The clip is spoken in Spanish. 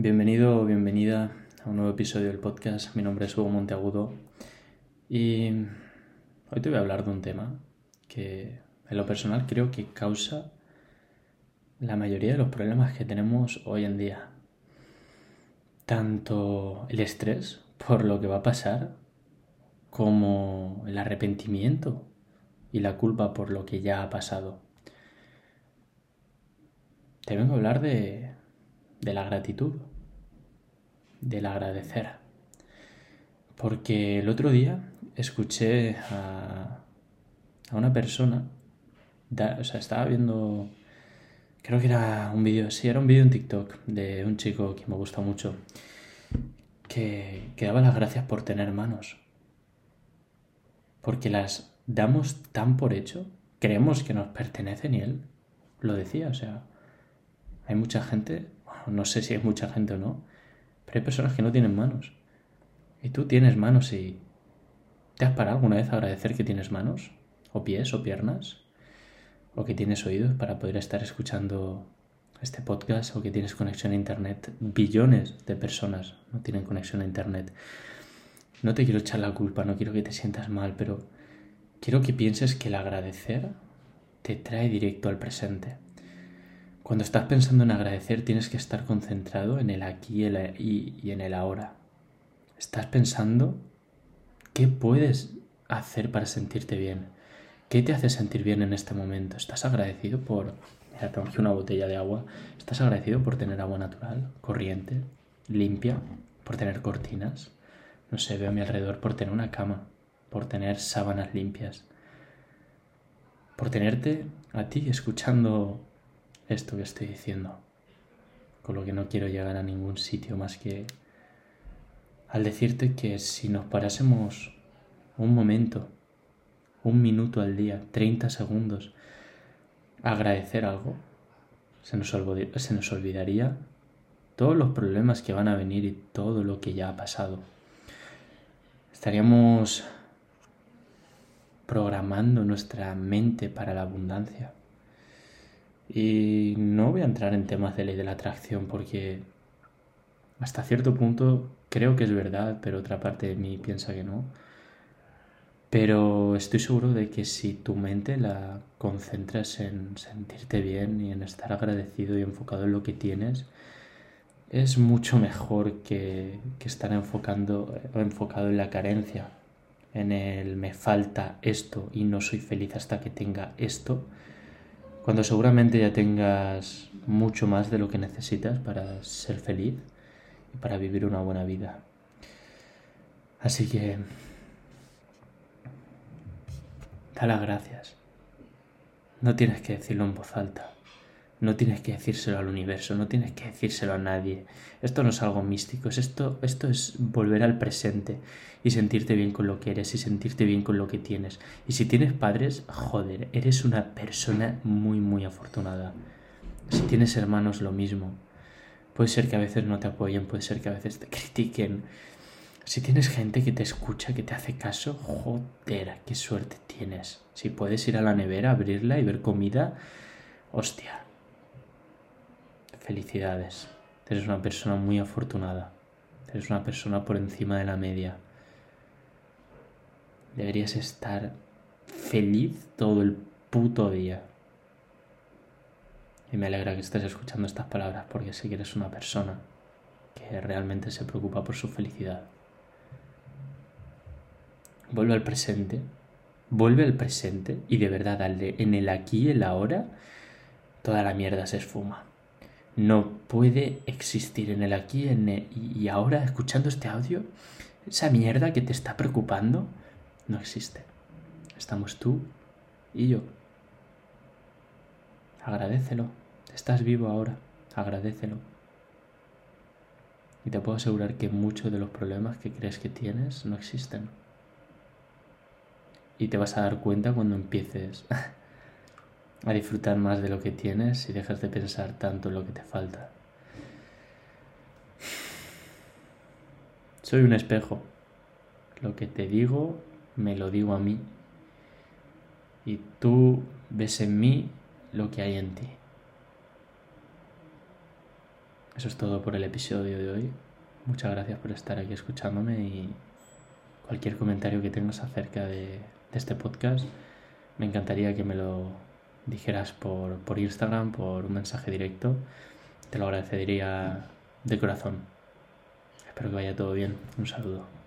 Bienvenido o bienvenida a un nuevo episodio del podcast. Mi nombre es Hugo Monteagudo y hoy te voy a hablar de un tema que en lo personal creo que causa la mayoría de los problemas que tenemos hoy en día. Tanto el estrés por lo que va a pasar como el arrepentimiento y la culpa por lo que ya ha pasado. Te vengo a hablar de de la gratitud, del agradecer. Porque el otro día escuché a, a una persona, o sea, estaba viendo, creo que era un vídeo, sí, era un vídeo en TikTok de un chico que me gusta mucho, que, que daba las gracias por tener manos. Porque las damos tan por hecho, creemos que nos pertenecen y él lo decía, o sea, hay mucha gente no sé si hay mucha gente o no, pero hay personas que no tienen manos. Y tú tienes manos y... ¿Te has parado alguna vez a agradecer que tienes manos? ¿O pies o piernas? ¿O que tienes oídos para poder estar escuchando este podcast? ¿O que tienes conexión a Internet? Billones de personas no tienen conexión a Internet. No te quiero echar la culpa, no quiero que te sientas mal, pero quiero que pienses que el agradecer te trae directo al presente. Cuando estás pensando en agradecer tienes que estar concentrado en el aquí y, en el ahora. Estás pensando qué puedes hacer para sentirte bien. ¿Qué te hace sentir bien en este momento? ¿Estás agradecido por... Mira, tengo una botella de agua. ¿Estás agradecido por tener agua natural, corriente, limpia? ¿Por tener cortinas? No sé, veo a mi alrededor por tener una cama, por tener sábanas limpias, por tenerte a ti escuchando esto que estoy diciendo. Con lo que no quiero llegar a ningún sitio más que al decirte que si nos parásemos un momento, un minuto al día, 30 segundos, a agradecer algo, se nos, se nos olvidaría todos los problemas que van a venir y todo lo que ya ha pasado. Estaríamos programando nuestra mente para la abundancia. Y no voy a entrar en temas de ley de la atracción porque hasta cierto punto creo que es verdad, pero otra parte de mí piensa que no. Pero estoy seguro de que si tu mente la concentras en sentirte bien y en estar agradecido y enfocado en lo que tienes, es mucho mejor que, estar enfocado en la carencia, en el me falta esto y no soy feliz hasta que tenga esto cuando seguramente ya tengas mucho más de lo que necesitas para ser feliz y para vivir una buena vida. Así que da las gracias. No tienes que decirlo en voz alta. No tienes que decírselo al universo, no tienes que decírselo a nadie. Esto no es algo místico, esto, esto es volver al presente y sentirte bien con lo que eres y sentirte bien con lo que tienes. Y si tienes padres, joder, eres una persona muy, muy afortunada. Si tienes hermanos, lo mismo. Puede ser que a veces no te apoyen, puede ser que a veces te critiquen. Si tienes gente que te escucha, que te hace caso, joder, qué suerte tienes. Si puedes ir a la nevera, abrirla y ver comida, hostia, Felicidades. Eres una persona muy afortunada. Eres una persona por encima de la media. Deberías estar feliz todo el puto día. Y me alegra que estés escuchando estas palabras porque sé que eres una persona que realmente se preocupa por su felicidad. Vuelve al presente. Vuelve al presente y de verdad en el aquí y el ahora toda la mierda se esfuma no puede existir en el aquí y ahora escuchando este audio. Esa mierda que te está preocupando no existe. Estamos tú y yo. Agradecelo. Estás vivo ahora. Agradecelo. Y te puedo asegurar que muchos de los problemas que crees que tienes no existen. Y te vas a dar cuenta cuando empieces a disfrutar más de lo que tienes y dejas de pensar tanto en lo que te falta. Soy un espejo. Lo que te digo, me lo digo a mí. Y tú ves en mí lo que hay en ti. Eso es todo por el episodio de hoy. Muchas gracias por estar aquí escuchándome y cualquier comentario que tengas acerca de, este podcast, me encantaría que me lo dijeras por, por Instagram, por un mensaje directo. Te lo agradecería de corazón. Espero que vaya todo bien. Un saludo.